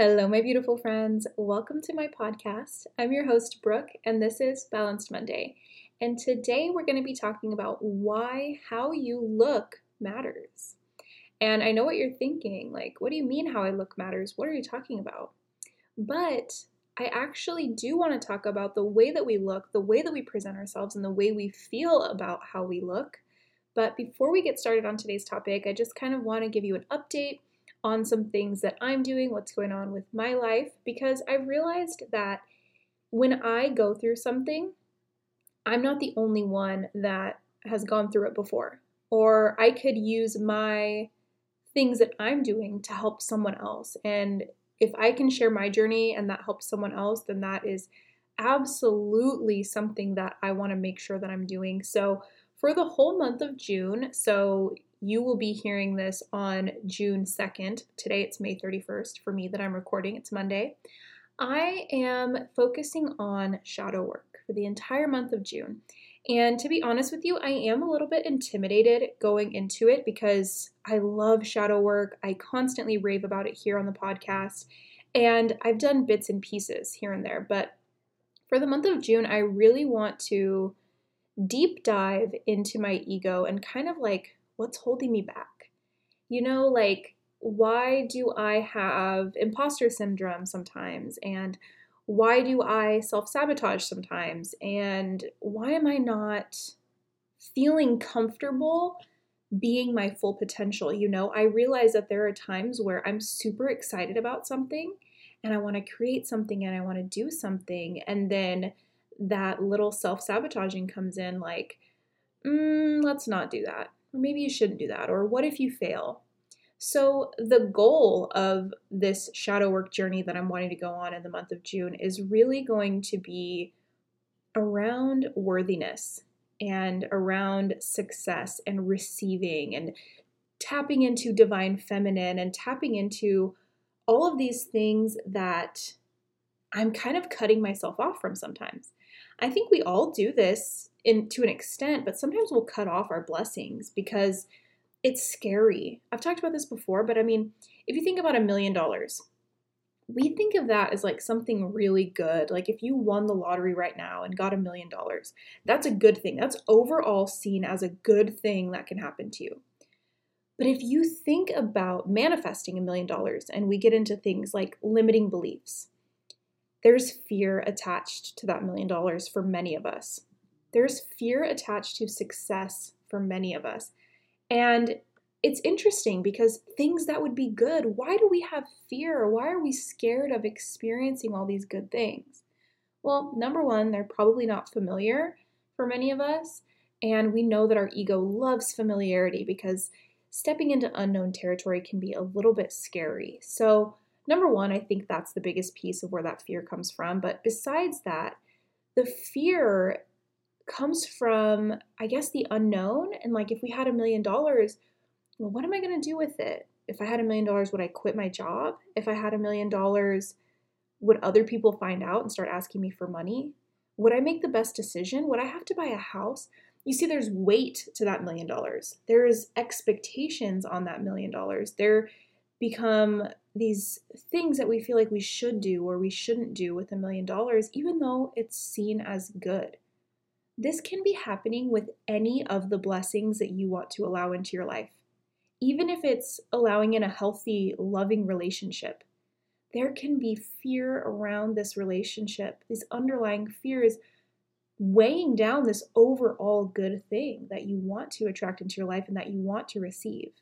Hello, my beautiful friends. Welcome to my podcast. I'm your host, Brooke, and this is Balanced Monday. And today we're going to be talking about why how you look matters. And I know what you're thinking like, what do you mean how I look matters? What are you talking about? But I actually do want to talk about the way that we look, the way that we present ourselves, and the way we feel about how we look. But before we get started on today's topic, I just kind of want to give you an update on some things that I'm doing, what's going on with my life, because I've realized that when I go through something, I'm not the only one that has gone through it before. Or I could use my things that I'm doing to help someone else. And if I can share my journey and that helps someone else, then that is absolutely something that I want to make sure that I'm doing. So, for the whole month of June, so you will be hearing this on June 2nd. Today it's May 31st for me that I'm recording, it's Monday. I am focusing on shadow work for the entire month of June. And to be honest with you, I am a little bit intimidated going into it because I love shadow work. I constantly rave about it here on the podcast. And I've done bits and pieces here and there. But for the month of June, I really want to deep dive into my ego and kind of like what's holding me back? You know, like, why do I have imposter syndrome sometimes? And why do I self sabotage sometimes? And why am I not feeling comfortable being my full potential? You know, I realize that there are times where I'm super excited about something and I want to create something and I want to do something. And then that little self sabotaging comes in, like, mm, let's not do that or maybe you shouldn't do that, or what if you fail? So, the goal of this shadow work journey that I'm wanting to go on in the month of June is really going to be around worthiness and around success and receiving and tapping into divine feminine and tapping into all of these things that I'm kind of cutting myself off from sometimes. I think we all do this in to an extent, but sometimes we'll cut off our blessings because it's scary. I've talked about this before, but I mean, if you think about a million dollars, we think of that as like something really good. Like if you won the lottery right now and got a million dollars, that's a good thing. That's overall seen as a good thing that can happen to you. But if you think about manifesting a million dollars and we get into things like limiting beliefs, there's fear attached to that million dollars for many of us. There's fear attached to success for many of us. And it's interesting because things that would be good, why do we have fear? Why are we scared of experiencing all these good things? Well, number one, they're probably not familiar for many of us. And we know that our ego loves familiarity because stepping into unknown territory can be a little bit scary. So, number one, I think that's the biggest piece of where that fear comes from. But besides that, the fear comes from, I guess, the unknown. And like, if we had a million dollars, well, what am I going to do with it? If I had a million dollars, would I quit my job? If I had a million dollars, would other people find out and start asking me for money? Would I make the best decision? Would I have to buy a house? You see, there's weight to that million dollars. There is expectations on that million dollars. There become these things that we feel like we should do or we shouldn't do with a million dollars, even though it's seen as good. This can be happening with any of the blessings that you want to allow into your life. Even if it's allowing in a healthy, loving relationship, there can be fear around this relationship. These underlying fears weighing down this overall good thing that you want to attract into your life and that you want to receive.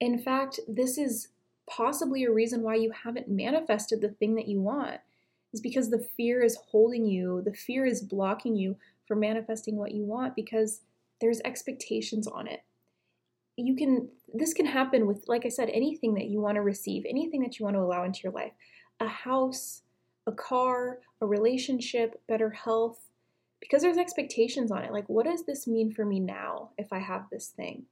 In fact, this is possibly a reason why you haven't manifested the thing that you want, is because the fear is holding you, the fear is blocking you for manifesting what you want because there's expectations on it. You can, this can happen with, like I said, anything that you want to receive, anything that you want to allow into your life a house, a car, a relationship, better health, because there's expectations on it. Like, what does this mean for me now if I have this thing?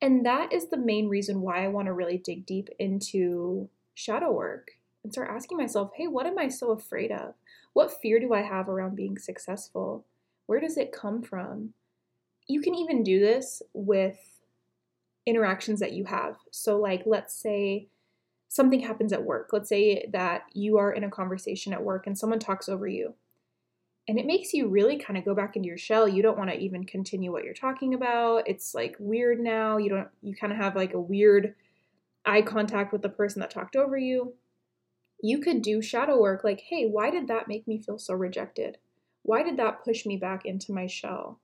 And that is the main reason why I want to really dig deep into shadow work and start asking myself, hey, what am I so afraid of? What fear do I have around being successful? Where does it come from? You can even do this with interactions that you have. So, like, let's say something happens at work. Let's say that you are in a conversation at work and someone talks over you. And it makes you really kind of go back into your shell. You don't want to even continue what you're talking about. It's like weird now. You don't you kind of have like a weird eye contact with the person that talked over you. You could do shadow work like, "Hey, why did that make me feel so rejected? Why did that push me back into my shell?"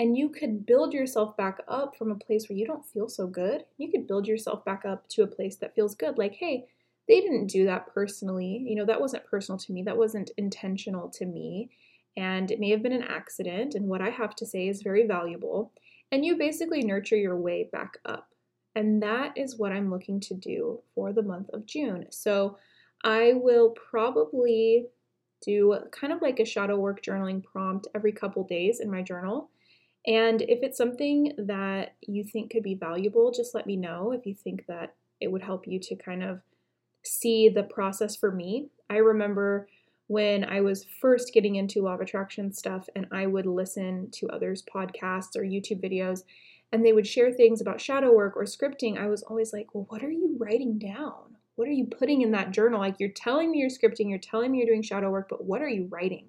And you could build yourself back up from a place where you don't feel so good. You could build yourself back up to a place that feels good. Like, hey, they didn't do that personally. You know, that wasn't personal to me. That wasn't intentional to me. And it may have been an accident. And what I have to say is very valuable. And you basically nurture your way back up. And that is what I'm looking to do for the month of June. So I will probably do kind of like a shadow work journaling prompt every couple days in my journal. And if it's something that you think could be valuable, just let me know if you think that it would help you to kind of see the process for me. I remember when I was first getting into law of attraction stuff and I would listen to others' podcasts or YouTube videos and they would share things about shadow work or scripting, I was always like, well, what are you writing down? What are you putting in that journal? Like, you're telling me you're scripting, you're telling me you're doing shadow work, but what are you writing?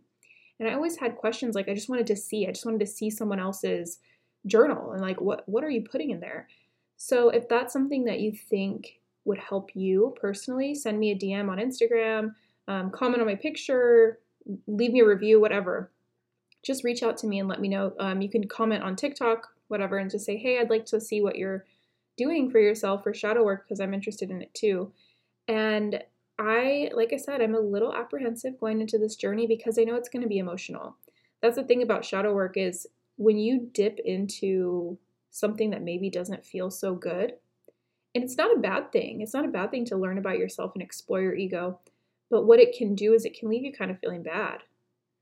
And I always had questions like I just wanted to see, I just wanted to see someone else's journal and like what what are you putting in there? So if that's something that you think would help you personally, send me a DM on Instagram, um, comment on my picture, leave me a review, whatever. Just reach out to me and let me know. Um, you can comment on TikTok, whatever, and just say, hey, I'd like to see what you're doing for yourself for shadow work because I'm interested in it too. And I, like I said, I'm a little apprehensive going into this journey because I know it's going to be emotional. That's the thing about shadow work is when you dip into something that maybe doesn't feel so good, and it's not a bad thing. It's not a bad thing to learn about yourself and explore your ego. But what it can do is it can leave you kind of feeling bad.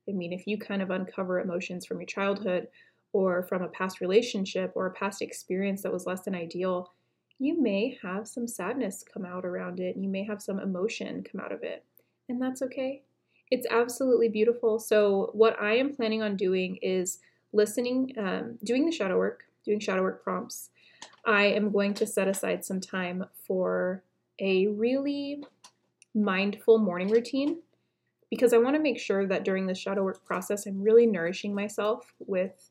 I mean, if you kind of uncover emotions from your childhood or from a past relationship or a past experience that was less than ideal, you may have some sadness come out around it. You may have some emotion come out of it. And that's okay. It's absolutely beautiful. So, what I am planning on doing is listening, um, doing the shadow work, doing shadow work prompts. I am going to set aside some time for a really mindful morning routine because I want to make sure that during the shadow work process, I'm really nourishing myself with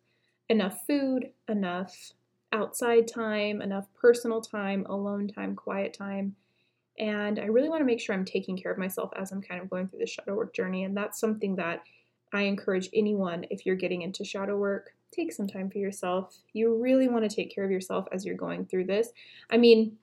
enough food, enough outside time, enough personal time, alone time, quiet time. And I really want to make sure I'm taking care of myself as I'm kind of going through the shadow work journey. And that's something that I encourage anyone if you're getting into shadow work, take some time for yourself. You really want to take care of yourself as you're going through this. I mean,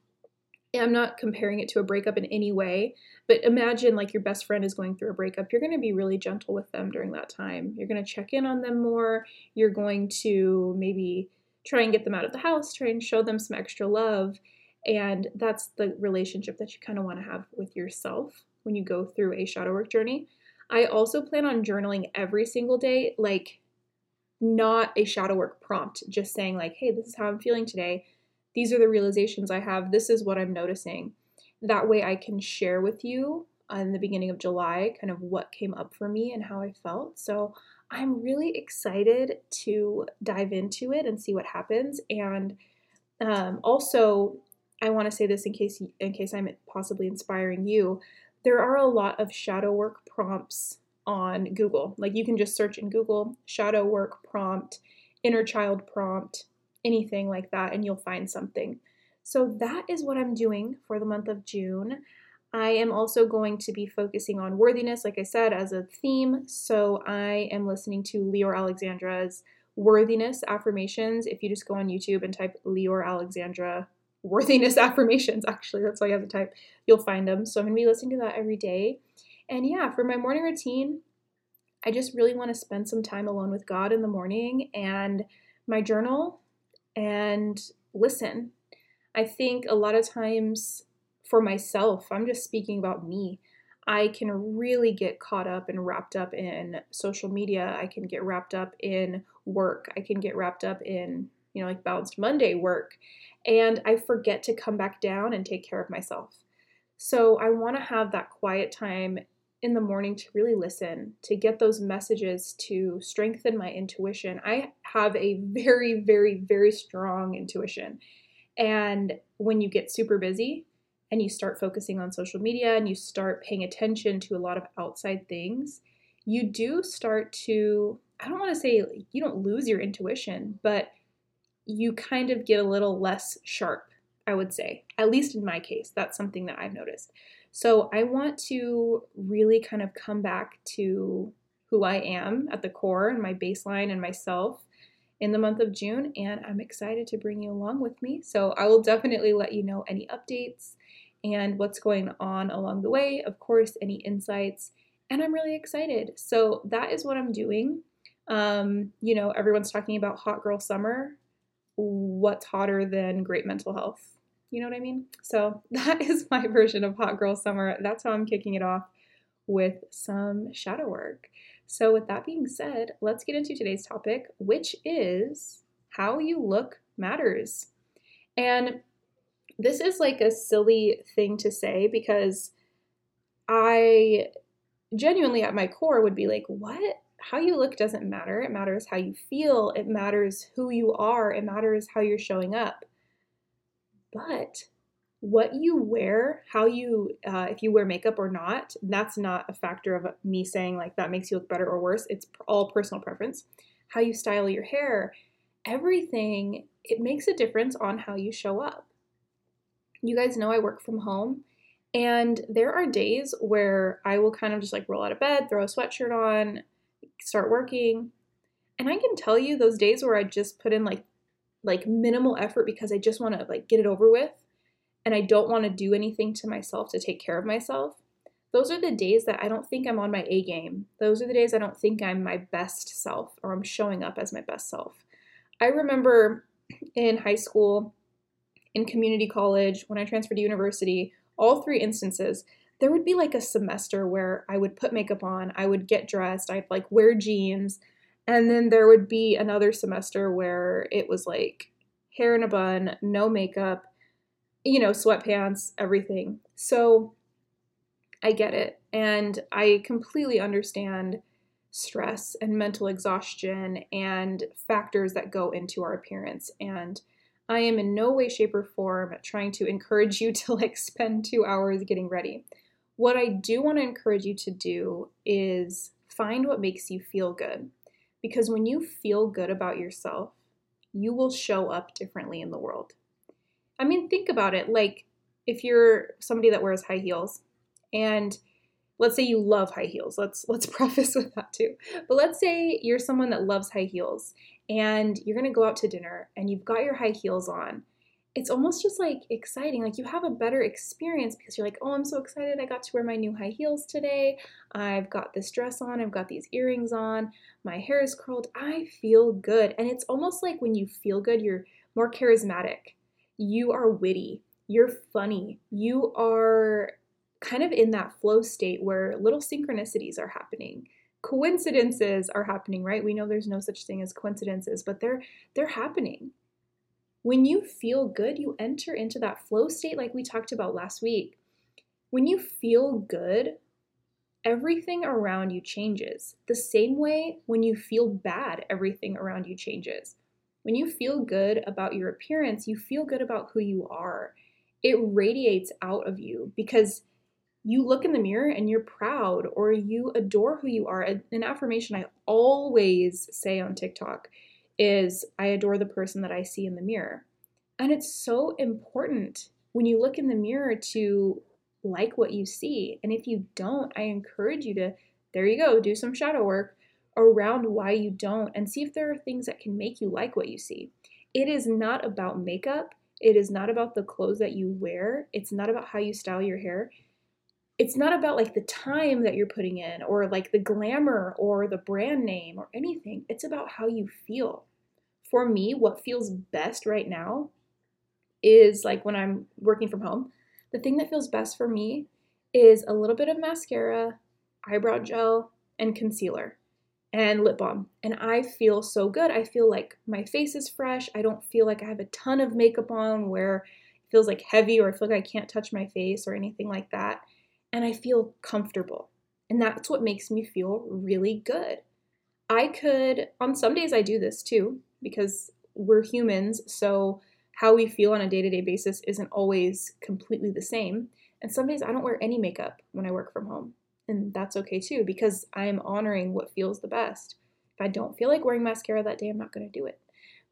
I'm not comparing it to a breakup in any way, but imagine like your best friend is going through a breakup. You're going to be really gentle with them during that time. You're going to check in on them more. You're going to maybe try and get them out of the house, try and show them some extra love. And that's the relationship that you kind of want to have with yourself when you go through a shadow work journey. I also plan on journaling every single day, like not a shadow work prompt, just saying, like, hey, this is how I'm feeling today. These are the realizations I have. This is what I'm noticing. That way I can share with you in the beginning of July kind of what came up for me and how I felt. So I'm really excited to dive into it and see what happens. And um, also, I want to say this in case in case I'm possibly inspiring you. There are a lot of shadow work prompts on Google. Like you can just search in Google shadow work prompt, inner child prompt, anything like that, and you'll find something. So that is what I'm doing for the month of June. I am also going to be focusing on worthiness, like I said, as a theme. So I am listening to Lior Alexandra's worthiness affirmations. If you just go on YouTube and type Lior Alexandra worthiness affirmations, actually, that's all you have to type, you'll find them. So I'm going to be listening to that every day. And yeah, for my morning routine, I just really want to spend some time alone with God in the morning and my journal and listen. I think a lot of times for myself, I'm just speaking about me. I can really get caught up and wrapped up in social media. I can get wrapped up in work. I can get wrapped up in, you know, like balanced Monday work. And I forget to come back down and take care of myself. So I want to have that quiet time in the morning to really listen, to get those messages to strengthen my intuition. I have a very, very, very strong intuition. And when you get super busy, and you start focusing on social media and you start paying attention to a lot of outside things, you do start to, I don't want to say you don't lose your intuition, but you kind of get a little less sharp, I would say. At least in my case, that's something that I've noticed. So I want to really kind of come back to who I am at the core and my baseline and myself in the month of June, and I'm excited to bring you along with me. So I will definitely let you know any updates and what's going on along the way, of course, any insights, and I'm really excited. So that is what I'm doing. Um, you know, everyone's talking about hot girl summer. What's hotter than great mental health? You know what I mean? So that is my version of hot girl summer. That's how I'm kicking it off with some shadow work. So, with that being said, let's get into today's topic, which is how you look matters. And this is like a silly thing to say because I genuinely at my core would be like, what? How you look doesn't matter. It matters how you feel. It matters who you are. It matters how you're showing up. But what you wear, how you, uh, if you wear makeup or not, that's not a factor of me saying like that makes you look better or worse. It's all personal preference. How you style your hair, everything, it makes a difference on how you show up. You guys know I work from home, and there are days where I will kind of just like roll out of bed, throw a sweatshirt on, start working. And I can tell you those days where I just put in like like minimal effort because I just want to like get it over with and I don't want to do anything to myself to take care of myself, those are the days that I don't think I'm on my A game. Those are the days I don't think I'm my best self or I'm showing up as my best self. I remember in high school, in community college, when I transferred to university, all three instances, there would be like a semester where I would put makeup on, I would get dressed, I'd like wear jeans, and then there would be another semester where it was like hair in a bun, no makeup, you know, sweatpants, everything. So I get it. And I completely understand stress and mental exhaustion and factors that go into our appearance. And I am in no way, shape, or form trying to encourage you to like spend two hours getting ready. What I do want to encourage you to do is find what makes you feel good. Because when you feel good about yourself, you will show up differently in the world. I mean, think about it. Like, if you're somebody that wears high heels, and let's say you love high heels. Let's let's preface with that too. But let's say you're someone that loves high heels, and you're gonna go out to dinner, and you've got your high heels on. It's almost just like exciting. Like you have a better experience because you're like, oh, I'm so excited. I got to wear my new high heels today. I've got this dress on. I've got these earrings on. My hair is curled. I feel good. And it's almost like when you feel good, you're more charismatic you are witty, you're funny, you are kind of in that flow state where little synchronicities are happening. Coincidences are happening, right? We know there's no such thing as coincidences, but they're they're happening. When you feel good, you enter into that flow state like we talked about last week. When you feel good, everything around you changes. The same way when you feel bad, everything around you changes. When you feel good about your appearance, you feel good about who you are. It radiates out of you because you look in the mirror and you're proud or you adore who you are. An affirmation I always say on TikTok is I adore the person that I see in the mirror. And it's so important when you look in the mirror to like what you see. And if you don't, I encourage you to, there you go, do some shadow work around why you don't and see if there are things that can make you like what you see. It is not about makeup. It is not about the clothes that you wear. It's not about how you style your hair. It's not about like the time that you're putting in or like the glamour or the brand name or anything. It's about how you feel. For me, what feels best right now is like when I'm working from home, the thing that feels best for me is a little bit of mascara, eyebrow gel, and concealer and lip balm. And I feel so good. I feel like my face is fresh. I don't feel like I have a ton of makeup on where it feels like heavy or I feel like I can't touch my face or anything like that. And I feel comfortable. And that's what makes me feel really good. I could, on some days, I do this too because we're humans. So how we feel on a day to day basis isn't always completely the same. And some days I don't wear any makeup when I work from home. And that's okay too, because I am honoring what feels the best. If I don't feel like wearing mascara that day, I'm not going to do it.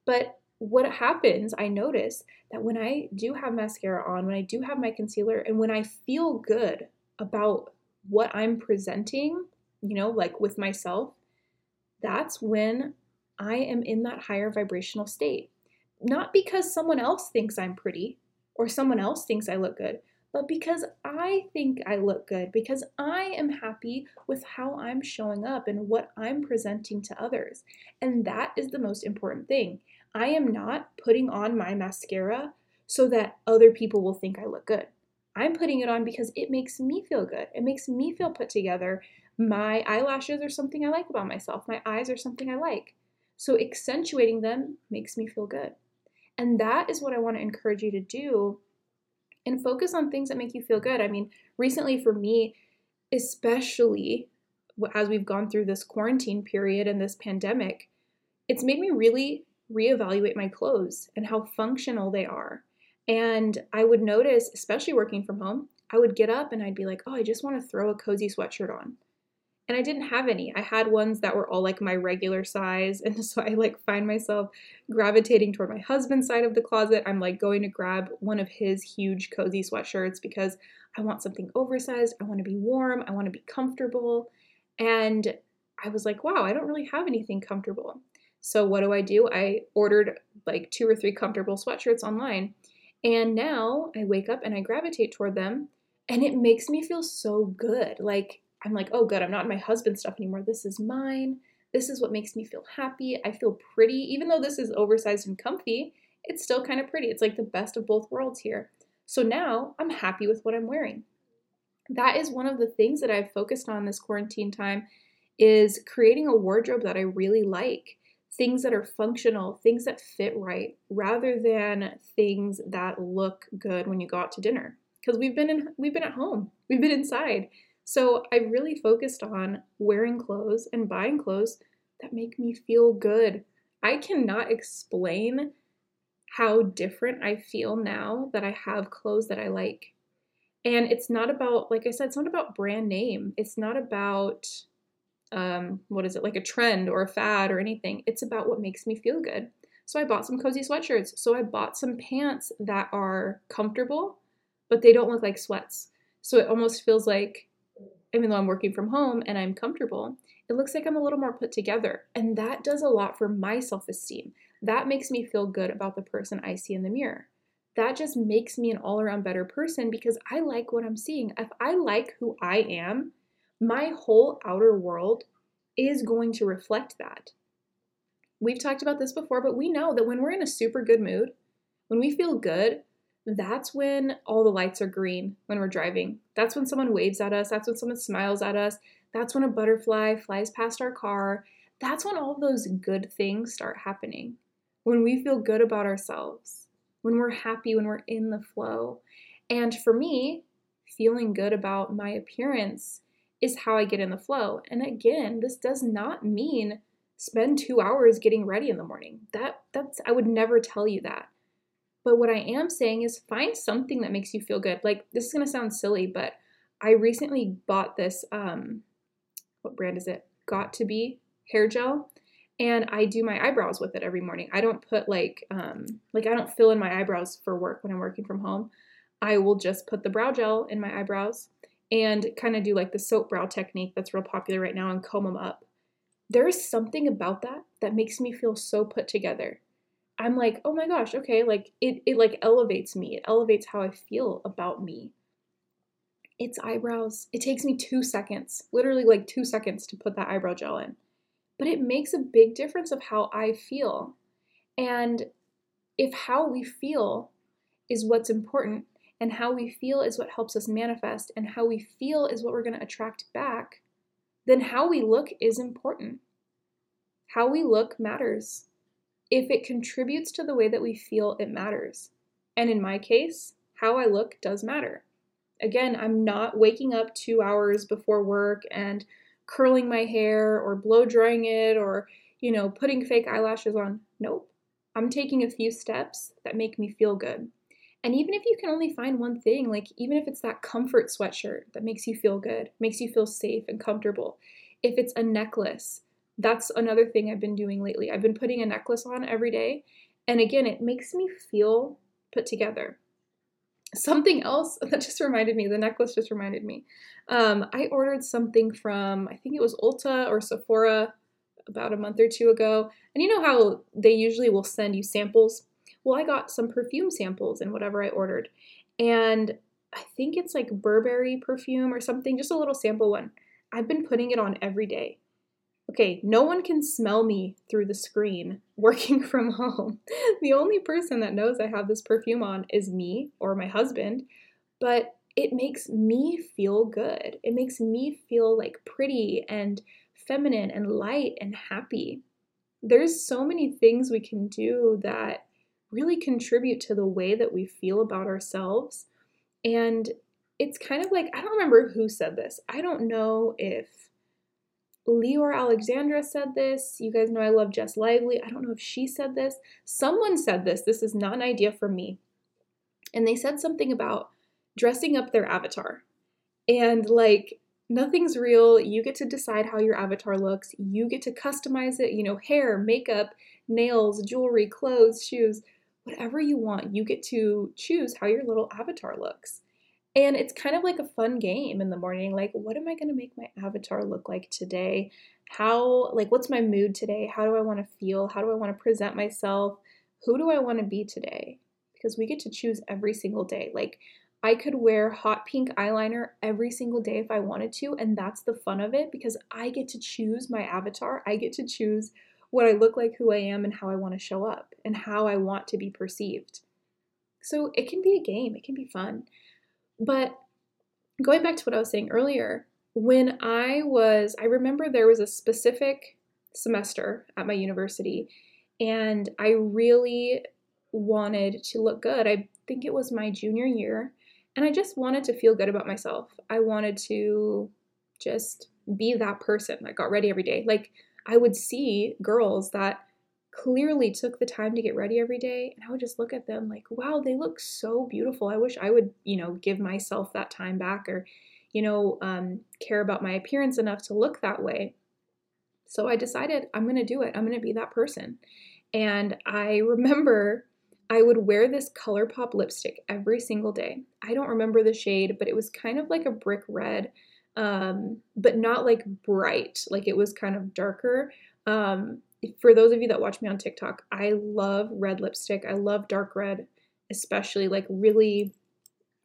But what happens, I notice that when I do have mascara on, when I do have my concealer, and when I feel good about what I'm presenting, you know, like with myself, that's when I am in that higher vibrational state. Not because someone else thinks I'm pretty or someone else thinks I look good, but because I think I look good, because I am happy with how I'm showing up and what I'm presenting to others. And that is the most important thing. I am not putting on my mascara so that other people will think I look good. I'm putting it on because it makes me feel good. It makes me feel put together. My eyelashes are something I like about myself. My eyes are something I like. So accentuating them makes me feel good. And that is what I want to encourage you to do and focus on things that make you feel good. I mean, recently for me, especially as we've gone through this quarantine period and this pandemic, it's made me really reevaluate my clothes and how functional they are. And I would notice, especially working from home, I would get up and I'd be like, oh, I just want to throw a cozy sweatshirt on. And I didn't have any. I had ones that were all like my regular size. And so I like find myself gravitating toward my husband's side of the closet. I'm like going to grab one of his huge cozy sweatshirts because I want something oversized. I want to be warm. I want to be comfortable. And I was like, wow, I don't really have anything comfortable. So what do I do? I ordered like two or three comfortable sweatshirts online. And now I wake up and I gravitate toward them and it makes me feel so good. Like I'm like, "Oh good, I'm not in my husband's stuff anymore. This is mine. This is what makes me feel happy. I feel pretty even though this is oversized and comfy. It's still kind of pretty. It's like the best of both worlds here. So now I'm happy with what I'm wearing. That is one of the things that I've focused on this quarantine time is creating a wardrobe that I really like things that are functional, things that fit right, rather than things that look good when you go out to dinner. Because we've been in we've been at home. We've been inside. So I really focused on wearing clothes and buying clothes that make me feel good. I cannot explain how different I feel now that I have clothes that I like. And it's not about, like I said, it's not about brand name. It's not about um, what is it, like a trend or a fad or anything. It's about what makes me feel good. So I bought some cozy sweatshirts. So I bought some pants that are comfortable, but they don't look like sweats. So it almost feels like, even though I'm working from home and I'm comfortable, it looks like I'm a little more put together. And that does a lot for my self esteem. That makes me feel good about the person I see in the mirror. That just makes me an all around better person because I like what I'm seeing. If I like who I am, my whole outer world is going to reflect that. We've talked about this before, but we know that when we're in a super good mood, when we feel good, that's when all the lights are green when we're driving. That's when someone waves at us. That's when someone smiles at us. That's when a butterfly flies past our car. That's when all those good things start happening. When we feel good about ourselves, when we're happy, when we're in the flow. And for me, feeling good about my appearance is how I get in the flow. And again, this does not mean spend 2 hours getting ready in the morning. That that's I would never tell you that. But what I am saying is find something that makes you feel good. Like this is going to sound silly, but I recently bought this um what brand is it? Got2b hair gel and I do my eyebrows with it every morning. I don't put like um like I don't fill in my eyebrows for work when I'm working from home. I will just put the brow gel in my eyebrows and kind of do like the soap brow technique that's real popular right now and comb them up. There is something about that that makes me feel so put together. I'm like, oh my gosh, okay, like it, it like elevates me. It elevates how I feel about me. It's eyebrows. It takes me two seconds, literally like two seconds to put that eyebrow gel in. But it makes a big difference of how I feel. And if how we feel is what's important, and how we feel is what helps us manifest, and how we feel is what we're going to attract back, then how we look is important. How we look matters. If it contributes to the way that we feel, it matters. And in my case, how I look does matter. Again, I'm not waking up two hours before work and curling my hair or blow drying it or, you know, putting fake eyelashes on. Nope. I'm taking a few steps that make me feel good. And even if you can only find one thing, like even if it's that comfort sweatshirt that makes you feel good, makes you feel safe and comfortable, if it's a necklace, that's another thing I've been doing lately. I've been putting a necklace on every day. And again, it makes me feel put together. Something else that just reminded me, the necklace just reminded me. Um, I ordered something from, I think it was Ulta or Sephora about a month or two ago. And you know how they usually will send you samples well, I got some perfume samples and whatever I ordered. And I think it's like Burberry perfume or something, just a little sample one. I've been putting it on every day. Okay, no one can smell me through the screen working from home. The only person that knows I have this perfume on is me or my husband, but it makes me feel good. It makes me feel like pretty and feminine and light and happy. There's so many things we can do that really contribute to the way that we feel about ourselves. And it's kind of like, I don't remember who said this. I don't know if Lior Alexandra said this. You guys know I love Jess Lively. I don't know if she said this. Someone said this. This is not an idea from me. And they said something about dressing up their avatar. And like, nothing's real. You get to decide how your avatar looks. You get to customize it, you know, hair, makeup, nails, jewelry, clothes, shoes whatever you want. You get to choose how your little avatar looks. And it's kind of like a fun game in the morning. Like, what am I going to make my avatar look like today? How, like, what's my mood today? How do I want to feel? How do I want to present myself? Who do I want to be today? Because we get to choose every single day. Like, I could wear hot pink eyeliner every single day if I wanted to. And that's the fun of it because I get to choose my avatar. I get to choose what I look like, who I am, and how I want to show up, and how I want to be perceived. So it can be a game, it can be fun. But going back to what I was saying earlier, when I was, I remember there was a specific semester at my university, and I really wanted to look good. I think it was my junior year, and I just wanted to feel good about myself. I wanted to just be that person that got ready every day. Like, I would see girls that clearly took the time to get ready every day and I would just look at them like, wow, they look so beautiful. I wish I would, you know, give myself that time back or, you know, um, care about my appearance enough to look that way. So I decided I'm going to do it. I'm going to be that person. And I remember I would wear this ColourPop lipstick every single day. I don't remember the shade, but it was kind of like a brick red um, but not like bright. Like it was kind of darker. Um, for those of you that watch me on TikTok, I love red lipstick. I love dark red, especially like really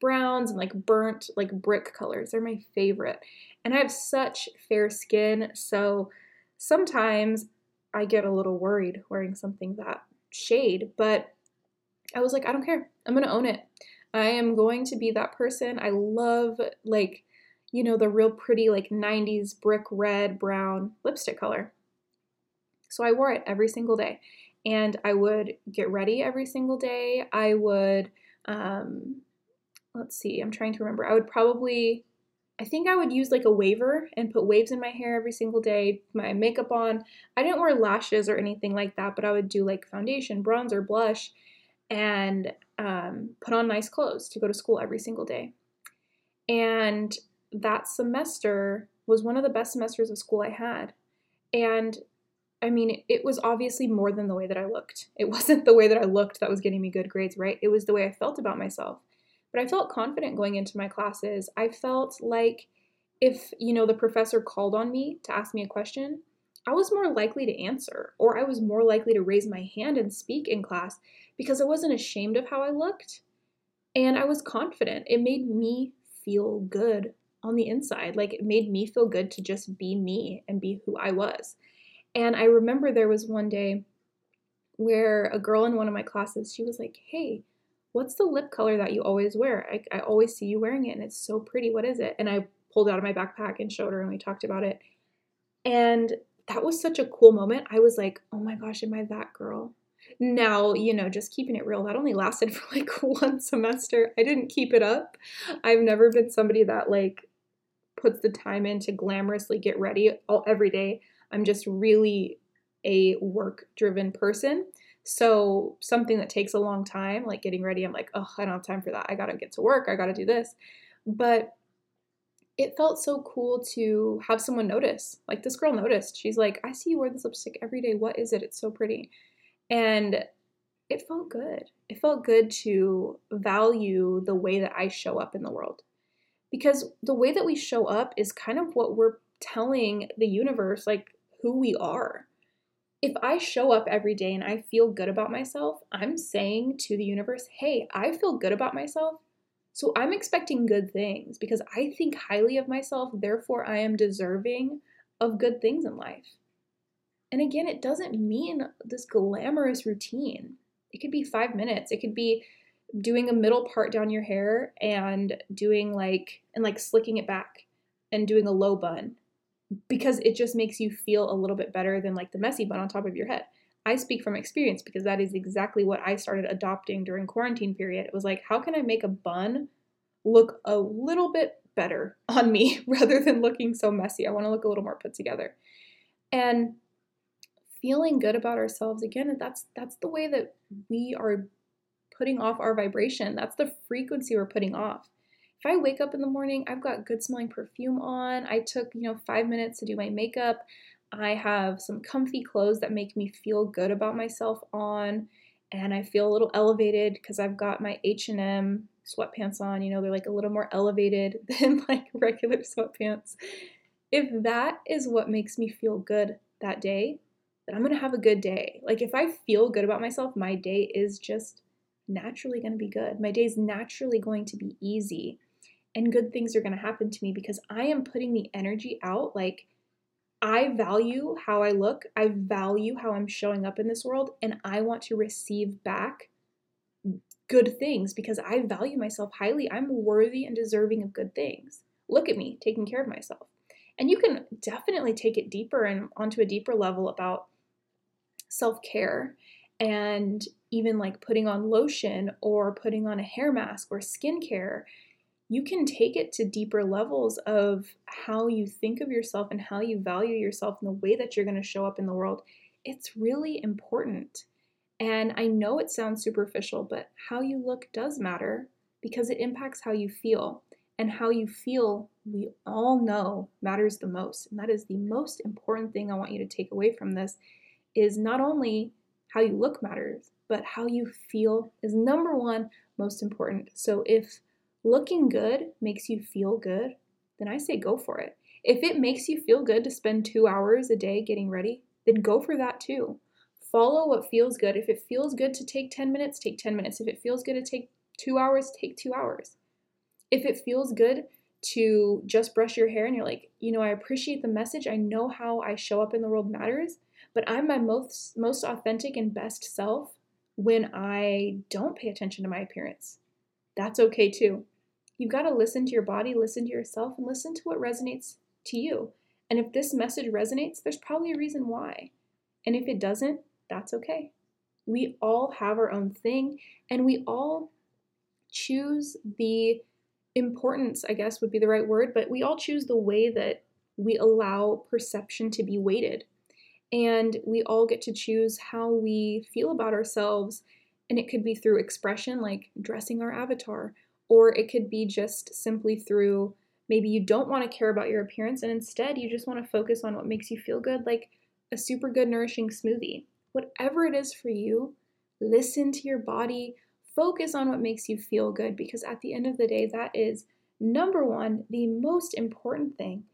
browns and like burnt, like brick colors. They're my favorite. And I have such fair skin, so sometimes I get a little worried wearing something that shade, but I was like, I don't care. I'm going to own it. I am going to be that person. I love like you know, the real pretty, like 90s brick red, brown lipstick color. So I wore it every single day. And I would get ready every single day. I would, um, let's see, I'm trying to remember. I would probably, I think I would use like a waver and put waves in my hair every single day, my makeup on. I didn't wear lashes or anything like that, but I would do like foundation, bronzer, blush, and um, put on nice clothes to go to school every single day. And that semester was one of the best semesters of school I had. And I mean, it was obviously more than the way that I looked. It wasn't the way that I looked that was getting me good grades, right? It was the way I felt about myself. But I felt confident going into my classes. I felt like if, you know, the professor called on me to ask me a question, I was more likely to answer, or I was more likely to raise my hand and speak in class because I wasn't ashamed of how I looked. And I was confident. It made me feel good on the inside. Like it made me feel good to just be me and be who I was. And I remember there was one day where a girl in one of my classes, she was like, Hey, what's the lip color that you always wear? I, I always see you wearing it and it's so pretty. What is it? And I pulled out of my backpack and showed her and we talked about it. And that was such a cool moment. I was like, oh my gosh, am I that girl? Now, you know, just keeping it real, that only lasted for like one semester. I didn't keep it up. I've never been somebody that like puts the time in to glamorously get ready all every day. I'm just really a work driven person. So, something that takes a long time, like getting ready, I'm like, oh, I don't have time for that. I gotta get to work. I gotta do this. But it felt so cool to have someone notice. Like this girl noticed. She's like, I see you wear this lipstick every day. What is it? It's so pretty. And it felt good. It felt good to value the way that I show up in the world. Because the way that we show up is kind of what we're telling the universe, like who we are. If I show up every day and I feel good about myself, I'm saying to the universe, hey, I feel good about myself. So I'm expecting good things because I think highly of myself, therefore, I am deserving of good things in life. And again, it doesn't mean this glamorous routine. It could be five minutes, it could be doing a middle part down your hair and doing like, and like slicking it back and doing a low bun because it just makes you feel a little bit better than like the messy bun on top of your head. I speak from experience because that is exactly what I started adopting during quarantine period. It was like, how can I make a bun look a little bit better on me rather than looking so messy? I want to look a little more put together. And feeling good about ourselves again, that's that's the way that we are putting off our vibration. That's the frequency we're putting off. If I wake up in the morning, I've got good smelling perfume on. I took, you know, 5 minutes to do my makeup. I have some comfy clothes that make me feel good about myself on and I feel a little elevated because I've got my H&M sweatpants on, you know, they're like a little more elevated than like regular sweatpants. If that is what makes me feel good that day, then I'm going to have a good day. Like if I feel good about myself, my day is just naturally going to be good. My day is naturally going to be easy and good things are going to happen to me because I am putting the energy out like I value how I look, I value how I'm showing up in this world, and I want to receive back good things because I value myself highly. I'm worthy and deserving of good things. Look at me taking care of myself. And you can definitely take it deeper and onto a deeper level about self care and even like putting on lotion or putting on a hair mask or skincare you can take it to deeper levels of how you think of yourself and how you value yourself and the way that you're going to show up in the world. It's really important. And I know it sounds superficial, but how you look does matter because it impacts how you feel. And how you feel, we all know matters the most. And that is the most important thing I want you to take away from this is not only how you look matters, but how you feel is number one most important. So if looking good makes you feel good, then I say go for it. If it makes you feel good to spend two hours a day getting ready, then go for that too. Follow what feels good. If it feels good to take 10 minutes, take 10 minutes. If it feels good to take two hours, take two hours. If it feels good to just brush your hair and you're like, you know, I appreciate the message. I know how I show up in the world matters, but I'm my most most authentic and best self when I don't pay attention to my appearance. That's okay too. You've got to listen to your body, listen to yourself, and listen to what resonates to you. And if this message resonates, there's probably a reason why. And if it doesn't, that's okay. We all have our own thing, and we all choose the importance, I guess would be the right word, but we all choose the way that we allow perception to be weighted. And we all get to choose how we feel about ourselves. And it could be through expression, like dressing our avatar, or it could be just simply through maybe you don't want to care about your appearance and instead you just want to focus on what makes you feel good, like a super good, nourishing smoothie. Whatever it is for you, listen to your body, focus on what makes you feel good because at the end of the day, that is number one, the most important thing.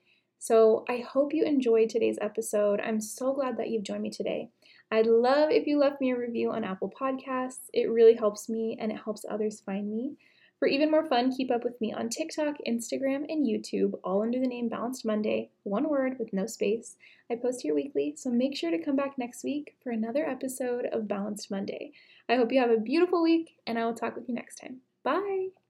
So I hope you enjoyed today's episode. I'm so glad that you've joined me today. I'd love if you left me a review on Apple Podcasts. It really helps me and it helps others find me. For even more fun, keep up with me on TikTok, Instagram, and YouTube, all under the name Balanced Monday, one word with no space. I post here weekly, so make sure to come back next week for another episode of Balanced Monday. I hope you have a beautiful week, and I will talk with you next time. Bye!